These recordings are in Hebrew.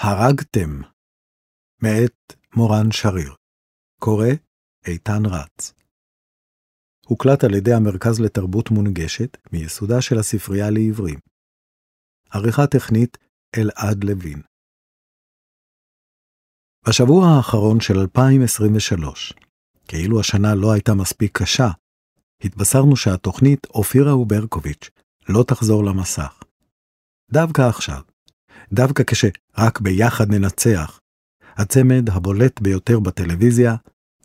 הרגתם, מאת מורן שריר, קורא איתן רץ. הוקלט על ידי המרכז לתרבות מונגשת, מיסודה של הספרייה לעברים. עריכה טכנית אלעד לוין. בשבוע האחרון של 2023, כאילו השנה לא הייתה מספיק קשה, התבשרנו שהתוכנית אופירה וברקוביץ' לא תחזור למסך. דווקא עכשיו, דווקא כשרק ביחד ננצח, הצמד הבולט ביותר בטלוויזיה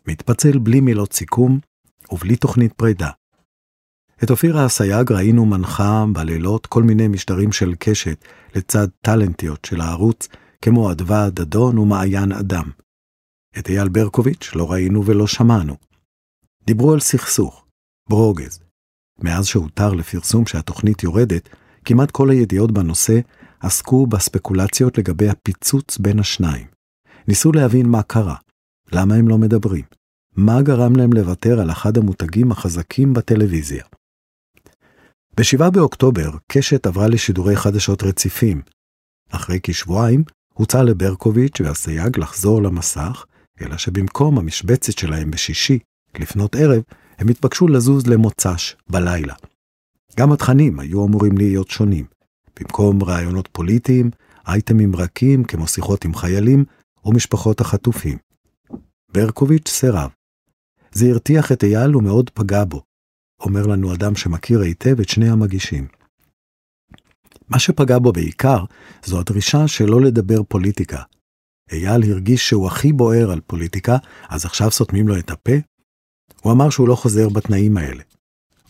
מתפצל בלי מילות סיכום ובלי תוכנית פרידה. את אופירה אסייג ראינו מנחה בלילות כל מיני משדרים של קשת לצד טלנטיות של הערוץ, כמו אדווה דדון ומעיין אדם. את אייל ברקוביץ' לא ראינו ולא שמענו. דיברו על סכסוך, ברוגז. מאז שהותר לפרסום שהתוכנית יורדת, כמעט כל הידיעות בנושא עסקו בספקולציות לגבי הפיצוץ בין השניים. ניסו להבין מה קרה, למה הם לא מדברים, מה גרם להם לוותר על אחד המותגים החזקים בטלוויזיה. ב-7 באוקטובר קשת עברה לשידורי חדשות רציפים. אחרי כשבועיים הוצע לברקוביץ' והסייג לחזור למסך, אלא שבמקום המשבצת שלהם בשישי, לפנות ערב, הם התבקשו לזוז למוצ"ש, בלילה. גם התכנים היו אמורים להיות שונים. במקום רעיונות פוליטיים, אייטמים רכים כמו שיחות עם חיילים ומשפחות החטופים. ברקוביץ' סירב. זה הרתיח את אייל ומאוד פגע בו, אומר לנו אדם שמכיר היטב את שני המגישים. מה שפגע בו בעיקר, זו הדרישה שלא לדבר פוליטיקה. אייל הרגיש שהוא הכי בוער על פוליטיקה, אז עכשיו סותמים לו את הפה? הוא אמר שהוא לא חוזר בתנאים האלה.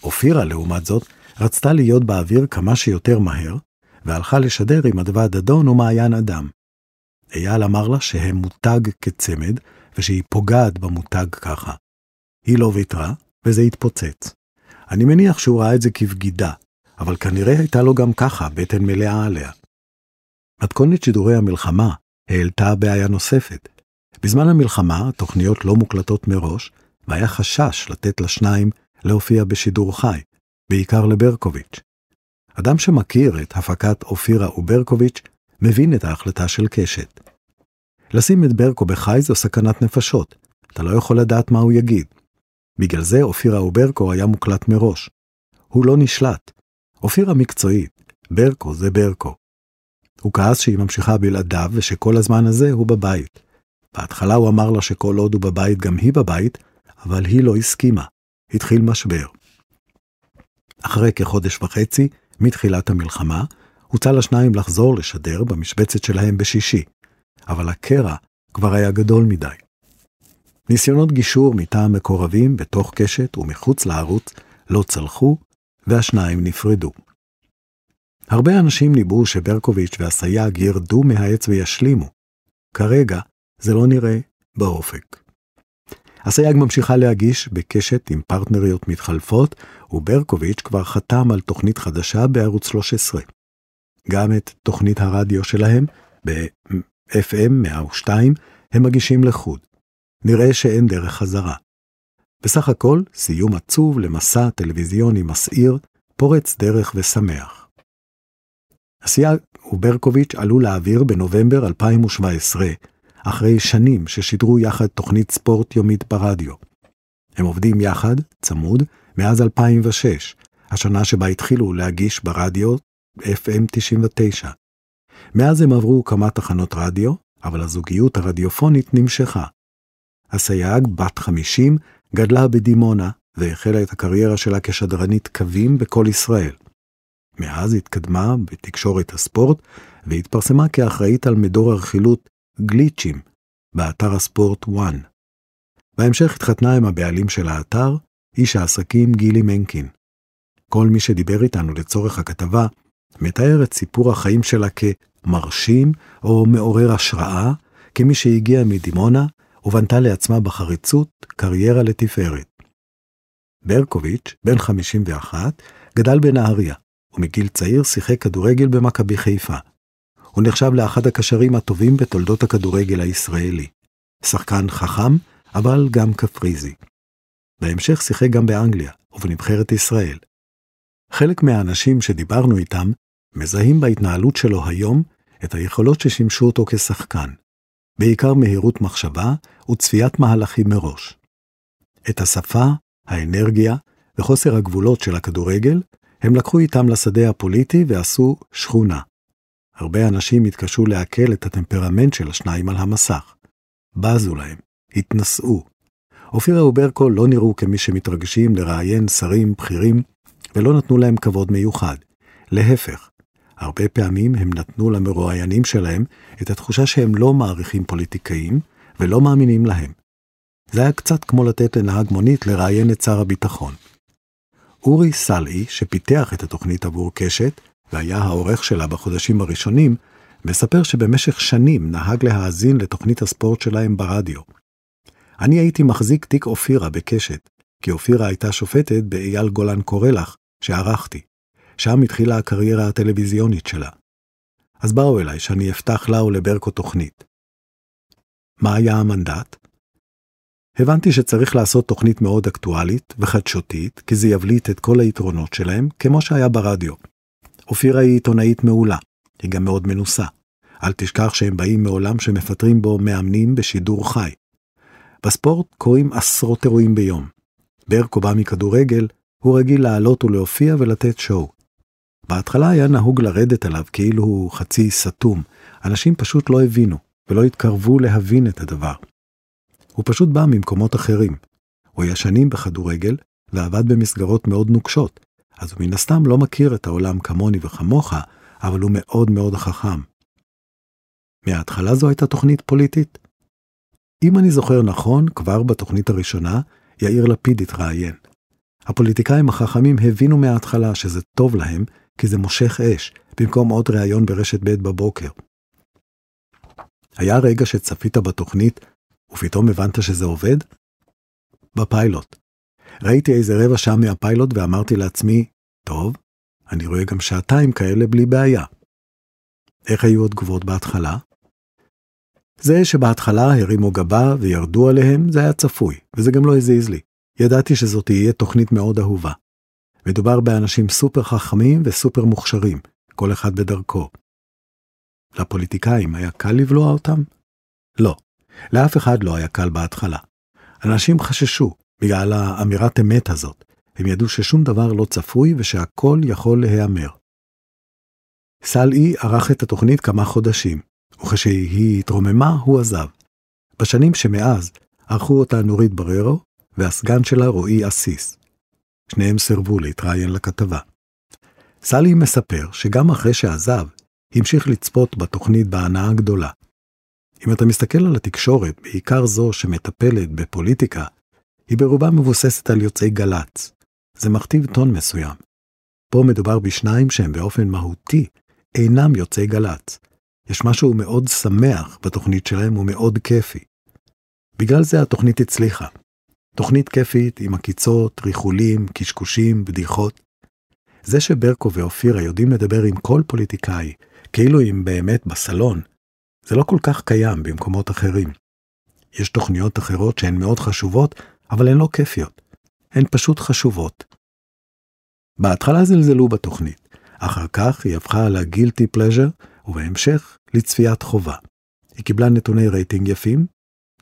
אופירה, לעומת זאת, רצתה להיות באוויר כמה שיותר מהר, והלכה לשדר עם אדווה דדון ומעיין אדם. אייל אמר לה שהם מותג כצמד, ושהיא פוגעת במותג ככה. היא לא ויתרה, וזה התפוצץ. אני מניח שהוא ראה את זה כבגידה, אבל כנראה הייתה לו גם ככה בטן מלאה עליה. מתכונת שידורי המלחמה העלתה בעיה נוספת. בזמן המלחמה התוכניות לא מוקלטות מראש, והיה חשש לתת לשניים להופיע בשידור חי, בעיקר לברקוביץ'. אדם שמכיר את הפקת אופירה וברקוביץ', מבין את ההחלטה של קשת. לשים את ברקו בחי זו סכנת נפשות, אתה לא יכול לדעת מה הוא יגיד. בגלל זה אופירה וברקו היה מוקלט מראש. הוא לא נשלט. אופירה מקצועית, ברקו זה ברקו. הוא כעס שהיא ממשיכה בלעדיו ושכל הזמן הזה הוא בבית. בהתחלה הוא אמר לה שכל עוד הוא בבית גם היא בבית, אבל היא לא הסכימה. התחיל משבר. אחרי כחודש וחצי, מתחילת המלחמה, הוצע לשניים לחזור לשדר במשבצת שלהם בשישי, אבל הקרע כבר היה גדול מדי. ניסיונות גישור מטעם מקורבים בתוך קשת ומחוץ לערוץ לא צלחו, והשניים נפרדו. הרבה אנשים ניבאו שברקוביץ' והסייג ירדו מהעץ וישלימו. כרגע זה לא נראה באופק. הסייג ממשיכה להגיש בקשת עם פרטנריות מתחלפות, וברקוביץ' כבר חתם על תוכנית חדשה בערוץ 13. גם את תוכנית הרדיו שלהם, ב-FM 102, הם מגישים לחוד. נראה שאין דרך חזרה. בסך הכל, סיום עצוב למסע טלוויזיוני מסעיר, פורץ דרך ושמח. הסייג וברקוביץ' עלו לאוויר בנובמבר 2017, אחרי שנים ששידרו יחד תוכנית ספורט יומית ברדיו. הם עובדים יחד, צמוד, מאז 2006, השנה שבה התחילו להגיש ברדיו FM 99. מאז הם עברו כמה תחנות רדיו, אבל הזוגיות הרדיופונית נמשכה. הסייג, בת 50, גדלה בדימונה והחלה את הקריירה שלה כשדרנית קווים בכל ישראל. מאז התקדמה בתקשורת הספורט והתפרסמה כאחראית על מדור הרכילות גליצ'ים באתר הספורט 1. בהמשך התחתנה עם הבעלים של האתר, איש העסקים גילי מנקין. כל מי שדיבר איתנו לצורך הכתבה, מתאר את סיפור החיים שלה כמרשים או מעורר השראה, כמי שהגיעה מדימונה ובנתה לעצמה בחריצות קריירה לתפארת. ברקוביץ', בן 51, גדל בנהריה, ומגיל צעיר שיחק כדורגל במכבי חיפה. הוא נחשב לאחד הקשרים הטובים בתולדות הכדורגל הישראלי. שחקן חכם, אבל גם קפריזי. בהמשך שיחק גם באנגליה, ובנבחרת ישראל. חלק מהאנשים שדיברנו איתם, מזהים בהתנהלות שלו היום את היכולות ששימשו אותו כשחקן, בעיקר מהירות מחשבה וצפיית מהלכים מראש. את השפה, האנרגיה וחוסר הגבולות של הכדורגל, הם לקחו איתם לשדה הפוליטי ועשו שכונה. הרבה אנשים התקשו לעכל את הטמפרמנט של השניים על המסך. בזו להם, התנשאו. אופירה וברקו לא נראו כמי שמתרגשים לראיין שרים בכירים, ולא נתנו להם כבוד מיוחד. להפך, הרבה פעמים הם נתנו למרואיינים שלהם את התחושה שהם לא מעריכים פוליטיקאים ולא מאמינים להם. זה היה קצת כמו לתת לנהג מונית לראיין את שר הביטחון. אורי סלעי, שפיתח את התוכנית עבור קשת, והיה העורך שלה בחודשים הראשונים, מספר שבמשך שנים נהג להאזין לתוכנית הספורט שלהם ברדיו. אני הייתי מחזיק תיק אופירה בקשת, כי אופירה הייתה שופטת באייל גולן קורלח, שערכתי. שם התחילה הקריירה הטלוויזיונית שלה. אז באו אליי שאני אפתח לה ולברקו תוכנית. מה היה המנדט? הבנתי שצריך לעשות תוכנית מאוד אקטואלית וחדשותית, כי זה יבליט את כל היתרונות שלהם, כמו שהיה ברדיו. אופירה היא עיתונאית מעולה, היא גם מאוד מנוסה. אל תשכח שהם באים מעולם שמפטרים בו מאמנים בשידור חי. בספורט קורים עשרות אירועים ביום. ברקו בא מכדורגל, הוא רגיל לעלות ולהופיע ולתת שואו. בהתחלה היה נהוג לרדת עליו כאילו הוא חצי סתום. אנשים פשוט לא הבינו, ולא התקרבו להבין את הדבר. הוא פשוט בא ממקומות אחרים. הוא היה שנים בכדורגל, ועבד במסגרות מאוד נוקשות, אז הוא מן הסתם לא מכיר את העולם כמוני וכמוך, אבל הוא מאוד מאוד חכם. מההתחלה זו הייתה תוכנית פוליטית? אם אני זוכר נכון, כבר בתוכנית הראשונה, יאיר לפיד התראיין. הפוליטיקאים החכמים הבינו מההתחלה שזה טוב להם, כי זה מושך אש, במקום עוד ראיון ברשת ב' בבוקר. היה רגע שצפית בתוכנית, ופתאום הבנת שזה עובד? בפיילוט. ראיתי איזה רבע שעה מהפיילוט ואמרתי לעצמי, טוב, אני רואה גם שעתיים כאלה בלי בעיה. איך היו התגובות בהתחלה? זה שבהתחלה הרימו גבה וירדו עליהם, זה היה צפוי, וזה גם לא הזיז לי. ידעתי שזאת תהיה תוכנית מאוד אהובה. מדובר באנשים סופר חכמים וסופר מוכשרים, כל אחד בדרכו. לפוליטיקאים היה קל לבלוע אותם? לא, לאף אחד לא היה קל בהתחלה. אנשים חששו בגלל האמירת אמת הזאת. הם ידעו ששום דבר לא צפוי ושהכל יכול להיאמר. סלעי ערך את התוכנית כמה חודשים, וכשהיא התרוממה, הוא עזב. בשנים שמאז ערכו אותה נורית בררו והסגן שלה רועי אסיס. שניהם סירבו להתראיין לכתבה. סלי מספר שגם אחרי שעזב, המשיך לצפות בתוכנית בהנאה גדולה. אם אתה מסתכל על התקשורת, בעיקר זו שמטפלת בפוליטיקה, היא ברובה מבוססת על יוצאי גל"צ. זה מכתיב טון מסוים. פה מדובר בשניים שהם באופן מהותי אינם יוצאי גל"צ. יש משהו מאוד שמח בתוכנית שלהם ומאוד כיפי. בגלל זה התוכנית הצליחה. תוכנית כיפית עם עקיצות, ריחולים, קשקושים, בדיחות. זה שברקו ואופירה יודעים לדבר עם כל פוליטיקאי, כאילו הם באמת בסלון, זה לא כל כך קיים במקומות אחרים. יש תוכניות אחרות שהן מאוד חשובות, אבל הן לא כיפיות. הן פשוט חשובות. בהתחלה זלזלו בתוכנית, אחר כך היא הפכה לגילטי פלז'ר, ובהמשך לצפיית חובה. היא קיבלה נתוני רייטינג יפים,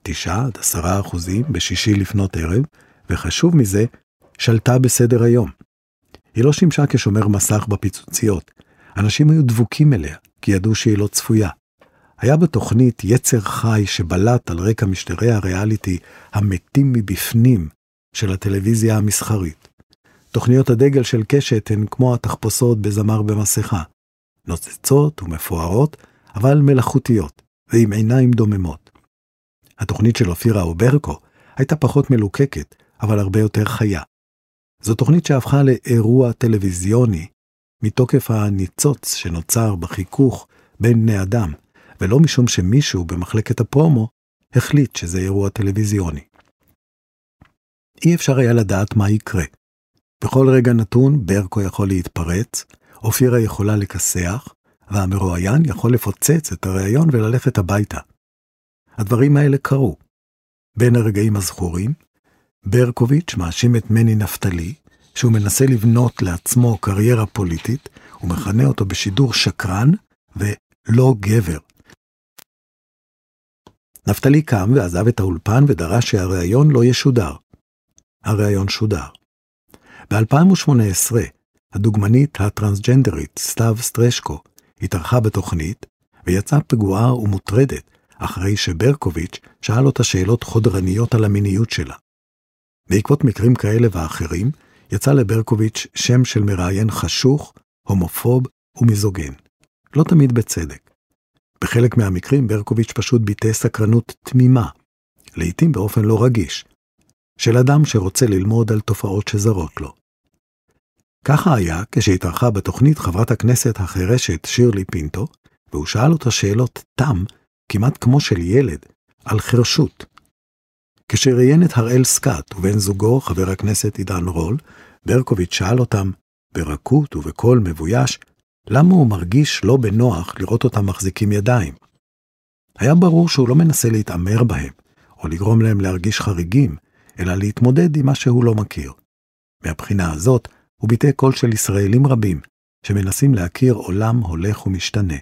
9 עד 10 אחוזים בשישי לפנות ערב, וחשוב מזה, שלטה בסדר היום. היא לא שימשה כשומר מסך בפיצוציות. אנשים היו דבוקים אליה, כי ידעו שהיא לא צפויה. היה בתוכנית יצר חי שבלט על רקע משטרי הריאליטי המתים מבפנים של הטלוויזיה המסחרית. תוכניות הדגל של קשת הן כמו התחפושות בזמר במסכה. נוצצות ומפוארות, אבל מלאכותיות, ועם עיניים דוממות. התוכנית של אופירה וברקו הייתה פחות מלוקקת, אבל הרבה יותר חיה. זו תוכנית שהפכה לאירוע טלוויזיוני, מתוקף הניצוץ שנוצר בחיכוך בין בני אדם, ולא משום שמישהו במחלקת הפרומו החליט שזה אירוע טלוויזיוני. אי אפשר היה לדעת מה יקרה. בכל רגע נתון ברקו יכול להתפרץ, אופירה יכולה לכסח, והמרואיין יכול לפוצץ את הראיון וללכת הביתה. הדברים האלה קרו. בין הרגעים הזכורים, ברקוביץ' מאשים את מני נפתלי, שהוא מנסה לבנות לעצמו קריירה פוליטית, ומכנה אותו בשידור שקרן לא גבר. נפתלי קם ועזב את האולפן ודרש שהריאיון לא ישודר. הריאיון שודר. ב-2018, הדוגמנית הטרנסג'נדרית סתיו סטרשקו התארחה בתוכנית ויצאה פגועה ומוטרדת אחרי שברקוביץ' שאל אותה שאלות חודרניות על המיניות שלה. בעקבות מקרים כאלה ואחרים, יצא לברקוביץ' שם של מראיין חשוך, הומופוב ומיזוגן. לא תמיד בצדק. בחלק מהמקרים ברקוביץ' פשוט ביטא סקרנות תמימה, לעתים באופן לא רגיש, של אדם שרוצה ללמוד על תופעות שזרות לו. ככה היה כשהתארחה בתוכנית חברת הכנסת החירשת שירלי פינטו, והוא שאל אותה שאלות תם, כמעט כמו של ילד, על חירשות. כשראיין את הראל סקאט ובן זוגו, חבר הכנסת עידן רול, ברקוביץ' שאל אותם, ברכות ובקול מבויש, למה הוא מרגיש לא בנוח לראות אותם מחזיקים ידיים. היה ברור שהוא לא מנסה להתעמר בהם, או לגרום להם להרגיש חריגים, אלא להתמודד עם מה שהוא לא מכיר. מהבחינה הזאת, הוא ביטא קול של ישראלים רבים, שמנסים להכיר עולם הולך ומשתנה.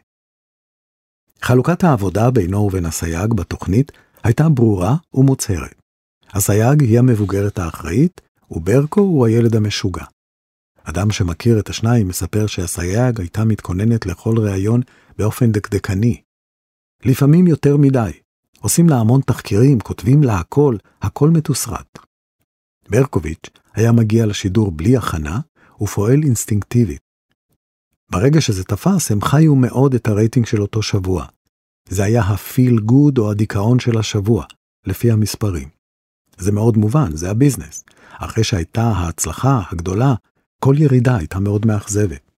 חלוקת העבודה בינו ובין אסייג בתוכנית הייתה ברורה ומוצהרת. אסייג היא המבוגרת האחראית, וברקו הוא הילד המשוגע. אדם שמכיר את השניים מספר שאסייג הייתה מתכוננת לכל ראיון באופן דקדקני. לפעמים יותר מדי. עושים לה המון תחקירים, כותבים לה הכל, הכל מתוסרט. ברקוביץ' היה מגיע לשידור בלי הכנה, ופועל אינסטינקטיבית. ברגע שזה תפס, הם חיו מאוד את הרייטינג של אותו שבוע. זה היה הפיל גוד או הדיכאון של השבוע, לפי המספרים. זה מאוד מובן, זה הביזנס. אחרי שהייתה ההצלחה הגדולה, כל ירידה הייתה מאוד מאכזבת.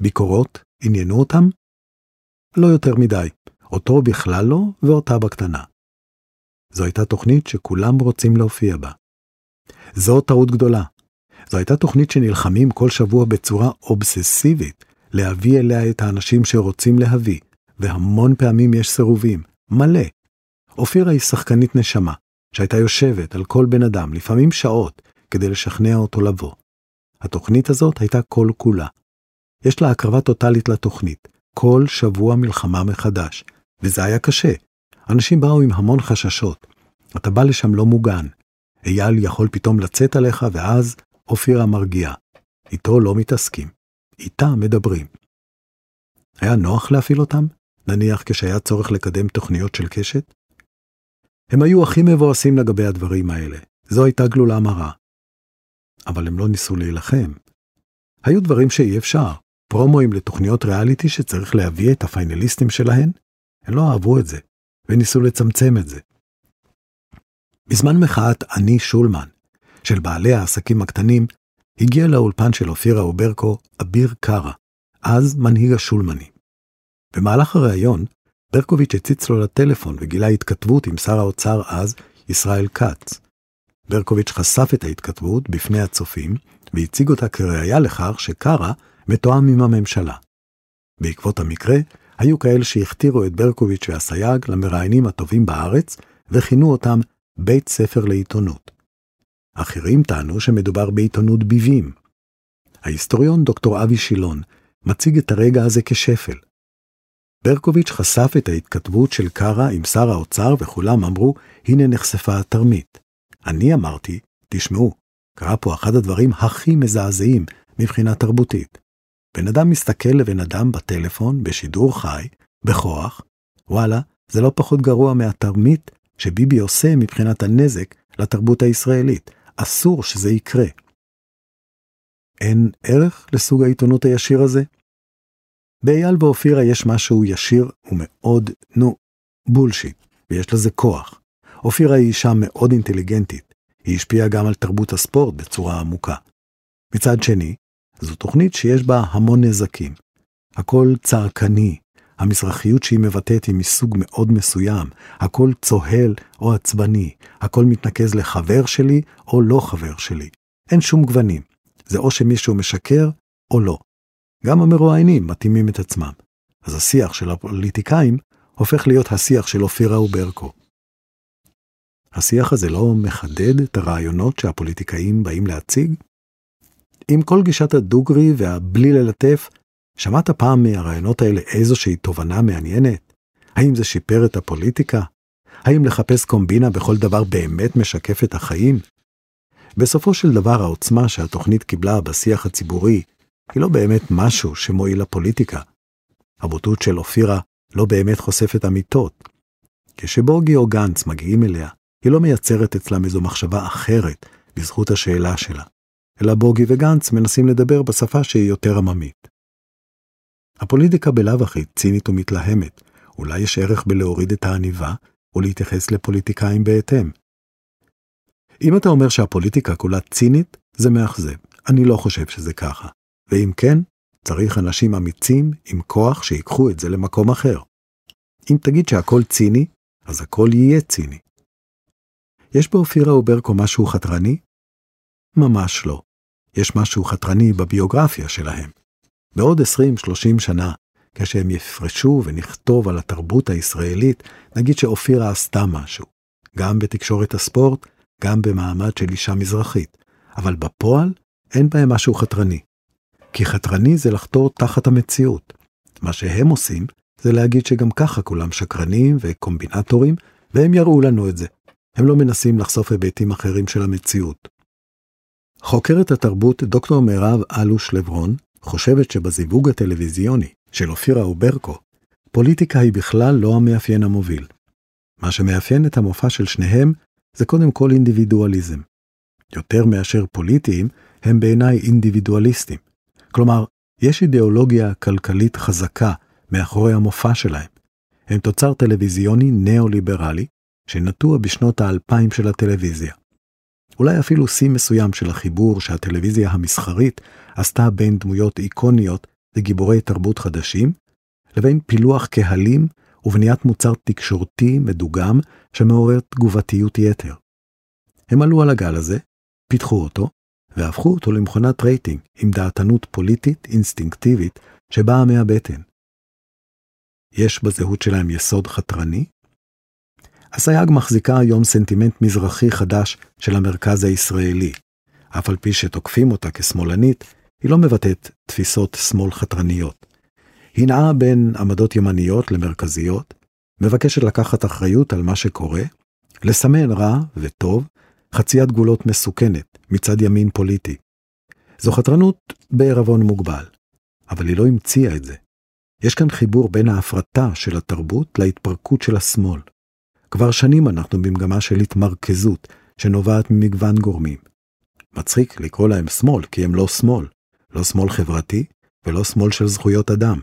ביקורות עניינו אותם? לא יותר מדי, אותו בכלל לא ואותה בקטנה. זו הייתה תוכנית שכולם רוצים להופיע בה. זו טעות גדולה. זו הייתה תוכנית שנלחמים כל שבוע בצורה אובססיבית להביא אליה את האנשים שרוצים להביא, והמון פעמים יש סירובים, מלא. אופירה היא שחקנית נשמה, שהייתה יושבת על כל בן אדם, לפעמים שעות, כדי לשכנע אותו לבוא. התוכנית הזאת הייתה כל כולה. יש לה הקרבה טוטאלית לתוכנית, כל שבוע מלחמה מחדש, וזה היה קשה. אנשים באו עם המון חששות. אתה בא לשם לא מוגן. אייל יכול פתאום לצאת עליך, ואז אופירה מרגיעה. איתו לא מתעסקים. איתה מדברים. היה נוח להפעיל אותם? נניח כשהיה צורך לקדם תוכניות של קשת? הם היו הכי מבואסים לגבי הדברים האלה. זו הייתה גלולה מרה. אבל הם לא ניסו להילחם. היו דברים שאי אפשר, פרומואים לתוכניות ריאליטי שצריך להביא את הפיינליסטים שלהן, הם לא אהבו את זה, וניסו לצמצם את זה. בזמן מחאת אני שולמן, של בעלי העסקים הקטנים, הגיע לאולפן של אופירה וברקו אביר קארה, אז מנהיג השולמנים. במהלך הריאיון, ברקוביץ' הציץ לו לטלפון וגילה התכתבות עם שר האוצר אז, ישראל כץ. ברקוביץ' חשף את ההתכתבות בפני הצופים, והציג אותה כראיה לכך שקארה מתואם עם הממשלה. בעקבות המקרה, היו כאלה שהכתירו את ברקוביץ' והסייג למראיינים הטובים בארץ, וכינו אותם בית ספר לעיתונות. אחרים טענו שמדובר בעיתונות ביבים. ההיסטוריון דוקטור אבי שילון מציג את הרגע הזה כשפל. ברקוביץ' חשף את ההתכתבות של קארה עם שר האוצר וכולם אמרו, הנה נחשפה התרמית. אני אמרתי, תשמעו, קרה פה אחד הדברים הכי מזעזעים מבחינה תרבותית. בן אדם מסתכל לבן אדם בטלפון, בשידור חי, בכוח, וואלה, זה לא פחות גרוע מהתרמית שביבי עושה מבחינת הנזק לתרבות הישראלית. אסור שזה יקרה. אין ערך לסוג העיתונות הישיר הזה? באייל ואופירה יש משהו ישיר ומאוד, נו, בולשיט, ויש לזה כוח. אופירה היא אישה מאוד אינטליגנטית, היא השפיעה גם על תרבות הספורט בצורה עמוקה. מצד שני, זו תוכנית שיש בה המון נזקים. הכל צעקני, המזרחיות שהיא מבטאת היא מסוג מאוד מסוים, הכל צוהל או עצבני, הכל מתנקז לחבר שלי או לא חבר שלי. אין שום גוונים, זה או שמישהו משקר או לא. גם המרואיינים מתאימים את עצמם. אז השיח של הפוליטיקאים הופך להיות השיח של אופירה וברקו. השיח הזה לא מחדד את הרעיונות שהפוליטיקאים באים להציג? עם כל גישת הדוגרי והבלי ללטף, שמעת פעם מהרעיונות האלה איזושהי תובנה מעניינת? האם זה שיפר את הפוליטיקה? האם לחפש קומבינה בכל דבר באמת משקף את החיים? בסופו של דבר העוצמה שהתוכנית קיבלה בשיח הציבורי היא לא באמת משהו שמועיל לפוליטיקה. הבוטות של אופירה לא באמת חושפת אמיתות. כשבוגי או גנץ מגיעים אליה, היא לא מייצרת אצלם איזו מחשבה אחרת בזכות השאלה שלה, אלא בוגי וגנץ מנסים לדבר בשפה שהיא יותר עממית. הפוליטיקה בלאו הכי צינית ומתלהמת, אולי יש ערך בלהוריד את העניבה ולהתייחס לפוליטיקאים בהתאם. אם אתה אומר שהפוליטיקה כולה צינית, זה מאכזב. אני לא חושב שזה ככה. ואם כן, צריך אנשים אמיצים עם כוח שיקחו את זה למקום אחר. אם תגיד שהכל ציני, אז הכל יהיה ציני. יש באופירה וברקו משהו חתרני? ממש לא. יש משהו חתרני בביוגרפיה שלהם. בעוד 20-30 שנה, כשהם יפרשו ונכתוב על התרבות הישראלית, נגיד שאופירה עשתה משהו. גם בתקשורת הספורט, גם במעמד של אישה מזרחית. אבל בפועל, אין בהם משהו חתרני. כי חתרני זה לחתור תחת המציאות. מה שהם עושים, זה להגיד שגם ככה כולם שקרנים וקומבינטורים, והם יראו לנו את זה. הם לא מנסים לחשוף היבטים אחרים של המציאות. חוקרת התרבות דוקטור מירב אלוש לברון חושבת שבזיווג הטלוויזיוני של אופירה וברקו, פוליטיקה היא בכלל לא המאפיין המוביל. מה שמאפיין את המופע של שניהם זה קודם כל אינדיבידואליזם. יותר מאשר פוליטיים, הם בעיניי אינדיבידואליסטים. כלומר, יש אידיאולוגיה כלכלית חזקה מאחורי המופע שלהם. הם תוצר טלוויזיוני ניאו-ליברלי, שנטוע בשנות האלפיים של הטלוויזיה. אולי אפילו שיא מסוים של החיבור שהטלוויזיה המסחרית עשתה בין דמויות איקוניות לגיבורי תרבות חדשים, לבין פילוח קהלים ובניית מוצר תקשורתי מדוגם שמעורר תגובתיות יתר. הם עלו על הגל הזה, פיתחו אותו, והפכו אותו למכונת רייטינג עם דעתנות פוליטית אינסטינקטיבית שבאה מהבטן. יש בזהות שלהם יסוד חתרני? אסייג מחזיקה היום סנטימנט מזרחי חדש של המרכז הישראלי. אף על פי שתוקפים אותה כשמאלנית, היא לא מבטאת תפיסות שמאל חתרניות. היא נעה בין עמדות ימניות למרכזיות, מבקשת לקחת אחריות על מה שקורה, לסמן רע וטוב, חציית גבולות מסוכנת מצד ימין פוליטי. זו חתרנות בערבון מוגבל, אבל היא לא המציאה את זה. יש כאן חיבור בין ההפרטה של התרבות להתפרקות של השמאל. כבר שנים אנחנו במגמה של התמרכזות, שנובעת ממגוון גורמים. מצחיק לקרוא להם שמאל, כי הם לא שמאל. לא שמאל חברתי ולא שמאל של זכויות אדם.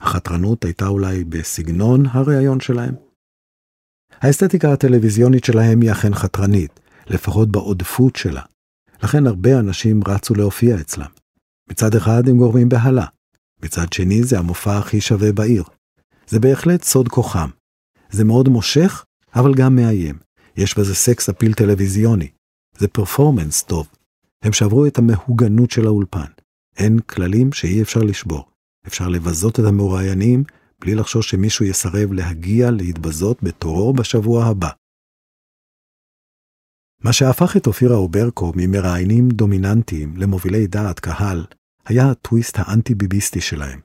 החתרנות הייתה אולי בסגנון הראיון שלהם? האסתטיקה הטלוויזיונית שלהם היא אכן חתרנית, לפחות בעודפות שלה. לכן הרבה אנשים רצו להופיע אצלם. מצד אחד הם גורמים בהלה, מצד שני זה המופע הכי שווה בעיר. זה בהחלט סוד כוחם. זה מאוד מושך, אבל גם מאיים. יש בזה סקס אפיל טלוויזיוני. זה פרפורמנס טוב. הם שברו את המהוגנות של האולפן. אין כללים שאי אפשר לשבור. אפשר לבזות את המוראיינים בלי לחשוש שמישהו יסרב להגיע להתבזות בתורו בשבוע הבא. מה שהפך את אופירה וברקו ממראיינים דומיננטיים למובילי דעת קהל, היה הטוויסט האנטי-ביביסטי שלהם.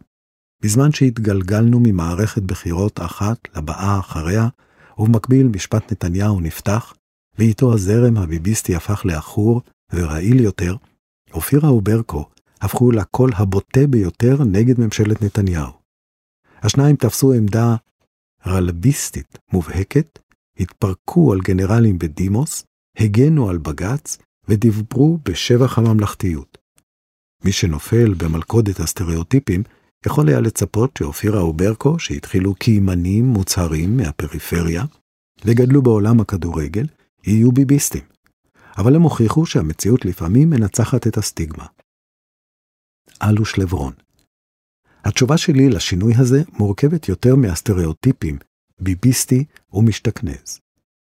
בזמן שהתגלגלנו ממערכת בחירות אחת לבאה אחריה, ובמקביל משפט נתניהו נפתח, ואיתו הזרם הביביסטי הפך לעכור ורעיל יותר, אופירה וברקו הפכו לקול הבוטה ביותר נגד ממשלת נתניהו. השניים תפסו עמדה רלביסטית מובהקת, התפרקו על גנרלים בדימוס, הגנו על בג"ץ ודיברו בשבח הממלכתיות. מי שנופל במלכודת הסטריאוטיפים יכול היה לצפות שאופירה וברקו, שהתחילו כימנים מוצהרים מהפריפריה, וגדלו בעולם הכדורגל, יהיו ביביסטים. אבל הם הוכיחו שהמציאות לפעמים מנצחת את הסטיגמה. אלוש לברון התשובה שלי לשינוי הזה מורכבת יותר מהסטריאוטיפים ביביסטי ומשתכנז.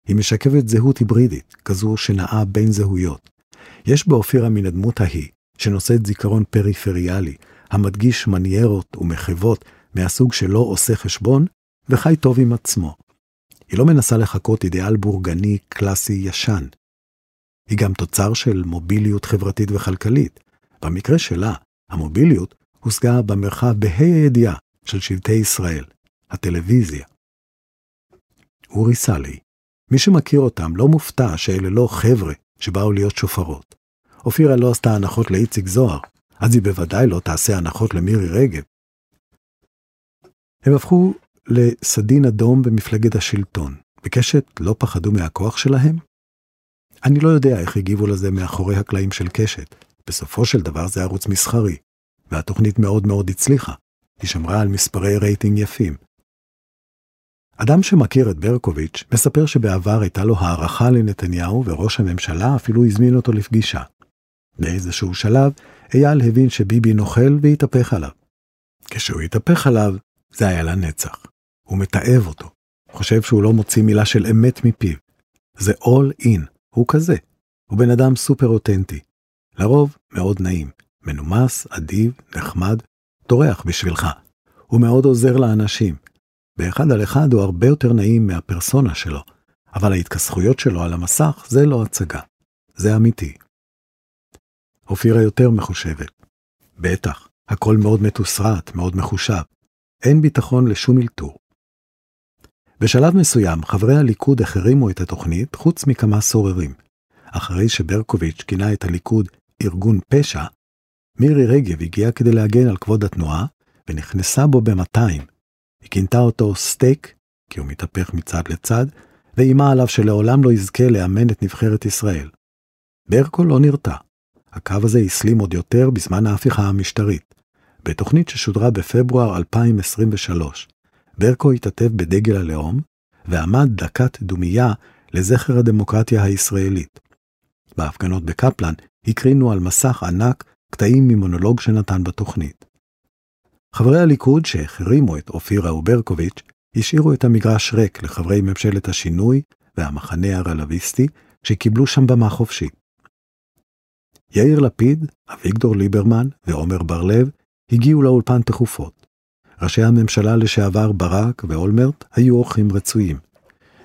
היא משקפת זהות היברידית, כזו שנעה בין זהויות. יש באופירה מן הדמות ההיא, שנושאת זיכרון פריפריאלי, המדגיש מניירות ומחוות מהסוג שלא עושה חשבון, וחי טוב עם עצמו. היא לא מנסה לחקות אידיאל בורגני קלאסי ישן. היא גם תוצר של מוביליות חברתית וכלכלית. במקרה שלה, המוביליות הושגה במרחב בה"א הידיעה של שבטי ישראל, הטלוויזיה. אורי סאלי, מי שמכיר אותם לא מופתע שאלה לא חבר'ה שבאו להיות שופרות. אופירה לא עשתה הנחות לאיציק זוהר, אז היא בוודאי לא תעשה הנחות למירי רגב. הם הפכו לסדין אדום במפלגת השלטון. בקשת לא פחדו מהכוח שלהם? אני לא יודע איך הגיבו לזה מאחורי הקלעים של קשת. בסופו של דבר זה ערוץ מסחרי, והתוכנית מאוד מאוד הצליחה. היא שמרה על מספרי רייטינג יפים. אדם שמכיר את ברקוביץ' מספר שבעבר הייתה לו הערכה לנתניהו וראש הממשלה אפילו הזמין אותו לפגישה. באיזשהו שלב, אייל הבין שביבי נוכל והתהפך עליו. כשהוא התהפך עליו, זה היה לנצח. הוא מתעב אותו. חושב שהוא לא מוציא מילה של אמת מפיו. זה all in, הוא כזה. הוא בן אדם סופר אותנטי. לרוב מאוד נעים, מנומס, אדיב, נחמד, טורח בשבילך. הוא מאוד עוזר לאנשים. באחד על אחד הוא הרבה יותר נעים מהפרסונה שלו, אבל ההתכסחויות שלו על המסך זה לא הצגה. זה אמיתי. אופירה יותר מחושבת. בטח, הכל מאוד מתוסרט, מאוד מחושב. אין ביטחון לשום אלתור. בשלב מסוים, חברי הליכוד החרימו את התוכנית, חוץ מכמה סוררים. אחרי שברקוביץ' כינה את הליכוד ארגון פשע, מירי רגב הגיעה כדי להגן על כבוד התנועה, ונכנסה בו ב-200. היא כינתה אותו סטייק, כי הוא מתהפך מצד לצד, ואיימה עליו שלעולם לא יזכה לאמן את נבחרת ישראל. ברקו לא נרתע. הקו הזה הסלים עוד יותר בזמן ההפיכה המשטרית. בתוכנית ששודרה בפברואר 2023, ברקו התעטף בדגל הלאום, ועמד דקת דומייה לזכר הדמוקרטיה הישראלית. בהפגנות בקפלן הקרינו על מסך ענק קטעים ממונולוג שנתן בתוכנית. חברי הליכוד שהחרימו את אופירה וברקוביץ' השאירו את המגרש ריק לחברי ממשלת השינוי והמחנה הרלוויסטי שקיבלו שם במה חופשית. יאיר לפיד, אביגדור ליברמן ועומר בר-לב הגיעו לאולפן תכופות. ראשי הממשלה לשעבר ברק ואולמרט היו אורחים רצויים.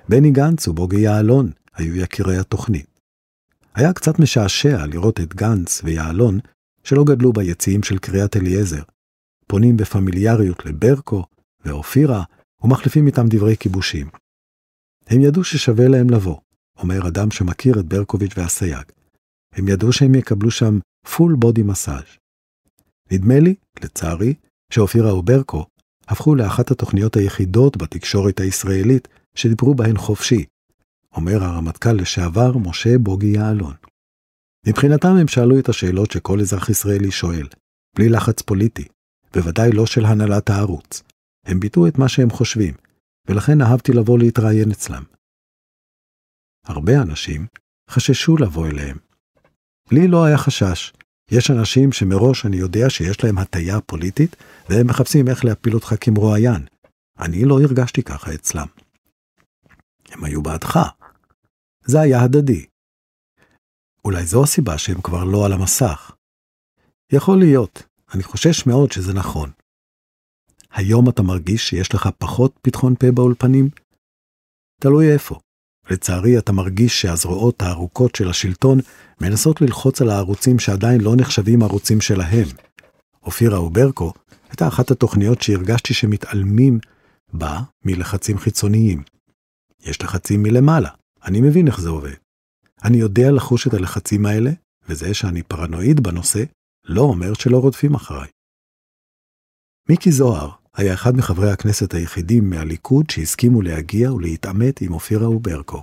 בני גנץ ובוגי יעלון היו יקירי התוכנית. היה קצת משעשע לראות את גנץ ויעלון שלא גדלו ביציעים של קריית אליעזר, פונים בפמיליאריות לברקו ואופירה ומחליפים איתם דברי כיבושים. הם ידעו ששווה להם לבוא, אומר אדם שמכיר את ברקוביץ' והסייג. הם ידעו שהם יקבלו שם פול בודי מסאז'. נדמה לי, לצערי, שאופירה וברקו הפכו לאחת התוכניות היחידות בתקשורת הישראלית שדיברו בהן חופשי, אומר הרמטכ"ל לשעבר משה בוגי יעלון. מבחינתם הם שאלו את השאלות שכל אזרח ישראלי שואל, בלי לחץ פוליטי, בוודאי לא של הנהלת הערוץ. הם ביטאו את מה שהם חושבים, ולכן אהבתי לבוא להתראיין אצלם. הרבה אנשים חששו לבוא אליהם. לי לא היה חשש, יש אנשים שמראש אני יודע שיש להם הטיה פוליטית, והם מחפשים איך להפיל אותך כמרואיין. אני לא הרגשתי ככה אצלם. הם היו בעדך. זה היה הדדי. אולי זו הסיבה שהם כבר לא על המסך. יכול להיות, אני חושש מאוד שזה נכון. היום אתה מרגיש שיש לך פחות פתחון פה באולפנים? תלוי איפה. לצערי, אתה מרגיש שהזרועות הארוכות של השלטון מנסות ללחוץ על הערוצים שעדיין לא נחשבים ערוצים שלהם. אופירה וברקו הייתה אחת התוכניות שהרגשתי שמתעלמים בה מלחצים חיצוניים. יש לחצים מלמעלה, אני מבין איך זה עובד. אני יודע לחוש את הלחצים האלה, וזה שאני פרנואיד בנושא, לא אומר שלא רודפים אחריי. מיקי זוהר היה אחד מחברי הכנסת היחידים מהליכוד שהסכימו להגיע ולהתעמת עם אופירה וברקו.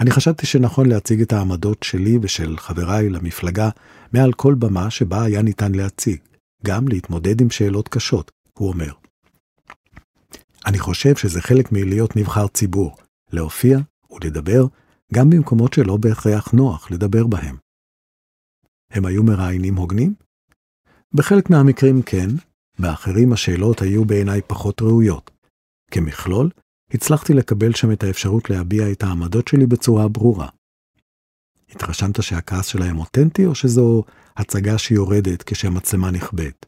אני חשבתי שנכון להציג את העמדות שלי ושל חבריי למפלגה מעל כל במה שבה היה ניתן להציג, גם להתמודד עם שאלות קשות, הוא אומר. אני חושב שזה חלק מלהיות נבחר ציבור, להופיע ולדבר גם במקומות שלא בהכרח נוח לדבר בהם. הם היו מראיינים הוגנים? בחלק מהמקרים כן, באחרים השאלות היו בעיניי פחות ראויות. כמכלול, הצלחתי לקבל שם את האפשרות להביע את העמדות שלי בצורה ברורה. התרשמת שהכעס שלהם אותנטי, או שזו הצגה שיורדת כשהמצלמה נכבדת?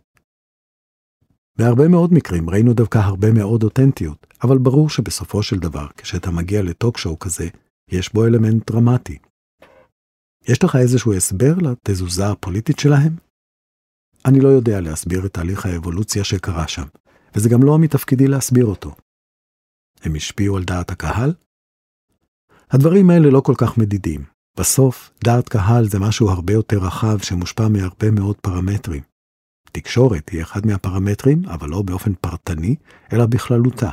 בהרבה מאוד מקרים ראינו דווקא הרבה מאוד אותנטיות, אבל ברור שבסופו של דבר, כשאתה מגיע לטוק שואו כזה, יש בו אלמנט דרמטי. יש לך איזשהו הסבר לתזוזה הפוליטית שלהם? אני לא יודע להסביר את תהליך האבולוציה שקרה שם, וזה גם לא מתפקידי להסביר אותו. הם השפיעו על דעת הקהל? הדברים האלה לא כל כך מדידים. בסוף, דעת קהל זה משהו הרבה יותר רחב שמושפע מהרבה מאוד פרמטרים. תקשורת היא אחד מהפרמטרים, אבל לא באופן פרטני, אלא בכללותה.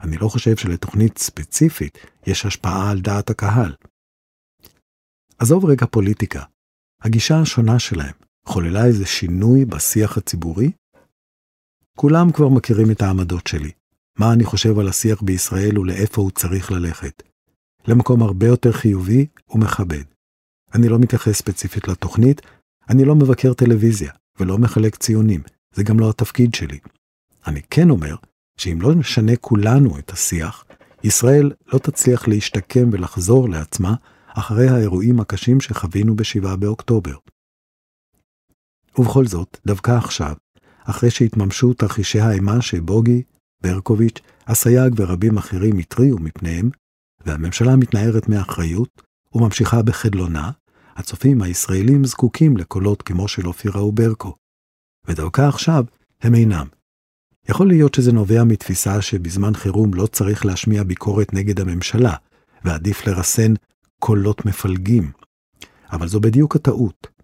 אני לא חושב שלתוכנית ספציפית יש השפעה על דעת הקהל. עזוב רגע פוליטיקה. הגישה השונה שלהם חוללה איזה שינוי בשיח הציבורי? כולם כבר מכירים את העמדות שלי. מה אני חושב על השיח בישראל ולאיפה הוא צריך ללכת. למקום הרבה יותר חיובי ומכבד. אני לא מתייחס ספציפית לתוכנית, אני לא מבקר טלוויזיה ולא מחלק ציונים, זה גם לא התפקיד שלי. אני כן אומר שאם לא נשנה כולנו את השיח, ישראל לא תצליח להשתקם ולחזור לעצמה אחרי האירועים הקשים שחווינו ב-7 באוקטובר. ובכל זאת, דווקא עכשיו, אחרי שהתממשו תרחישי האימה שבוגי, ברקוביץ', אסייג ורבים אחרים התריעו מפניהם, והממשלה מתנערת מאחריות וממשיכה בחדלונה, הצופים הישראלים זקוקים לקולות כמו של אופירה וברקו. ודווקא עכשיו הם אינם. יכול להיות שזה נובע מתפיסה שבזמן חירום לא צריך להשמיע ביקורת נגד הממשלה, ועדיף לרסן קולות מפלגים. אבל זו בדיוק הטעות.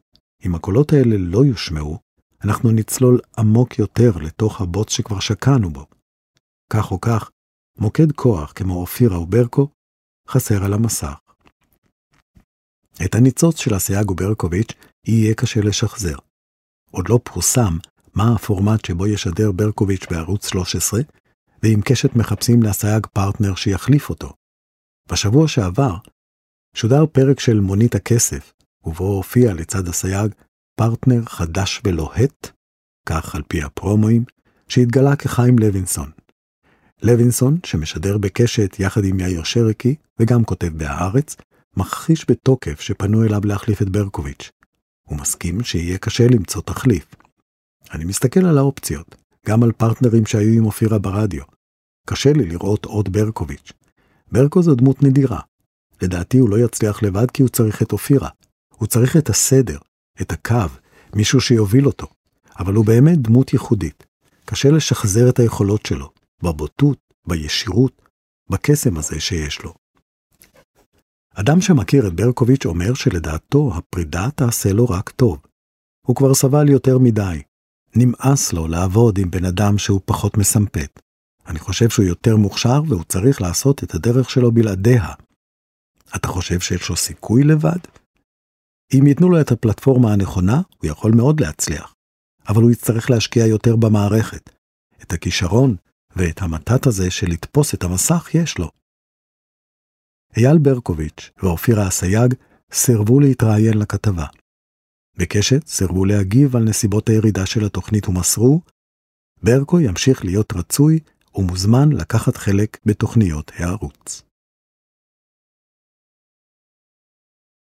אם הקולות האלה לא יושמעו, אנחנו נצלול עמוק יותר לתוך הבוץ שכבר שקענו בו. כך או כך, מוקד כוח כמו אופירה וברקו חסר על המסך. את הניצוץ של אסייג וברקוביץ' יהיה קשה לשחזר. עוד לא פורסם מה הפורמט שבו ישדר ברקוביץ' בערוץ 13, ועם קשת מחפשים לאסייג פרטנר שיחליף אותו. בשבוע שעבר שודר פרק של מונית הכסף, ובו הופיע לצד אסייג פרטנר חדש ולוהט, כך על פי הפרומואים, שהתגלה כחיים לוינסון. לוינסון, שמשדר בקשת יחד עם יאיר שרקי, וגם כותב בהארץ, מכחיש בתוקף שפנו אליו להחליף את ברקוביץ'. הוא מסכים שיהיה קשה למצוא תחליף. אני מסתכל על האופציות, גם על פרטנרים שהיו עם אופירה ברדיו. קשה לי לראות עוד ברקוביץ'. ברקו זו דמות נדירה. לדעתי הוא לא יצליח לבד כי הוא צריך את אופירה. הוא צריך את הסדר, את הקו, מישהו שיוביל אותו. אבל הוא באמת דמות ייחודית. קשה לשחזר את היכולות שלו, בבוטות, בישירות, בקסם הזה שיש לו. אדם שמכיר את ברקוביץ' אומר שלדעתו הפרידה תעשה לו רק טוב. הוא כבר סבל יותר מדי. נמאס לו לעבוד עם בן אדם שהוא פחות מסמפת. אני חושב שהוא יותר מוכשר והוא צריך לעשות את הדרך שלו בלעדיה. אתה חושב שיש לו סיכוי לבד? אם ייתנו לו את הפלטפורמה הנכונה, הוא יכול מאוד להצליח. אבל הוא יצטרך להשקיע יותר במערכת. את הכישרון ואת המתת הזה של לתפוס את המסך יש לו. אייל ברקוביץ' ואופירה אסייג סירבו להתראיין לכתבה. בקשת סירבו להגיב על נסיבות הירידה של התוכנית ומסרו, ברקו ימשיך להיות רצוי ומוזמן לקחת חלק בתוכניות הערוץ.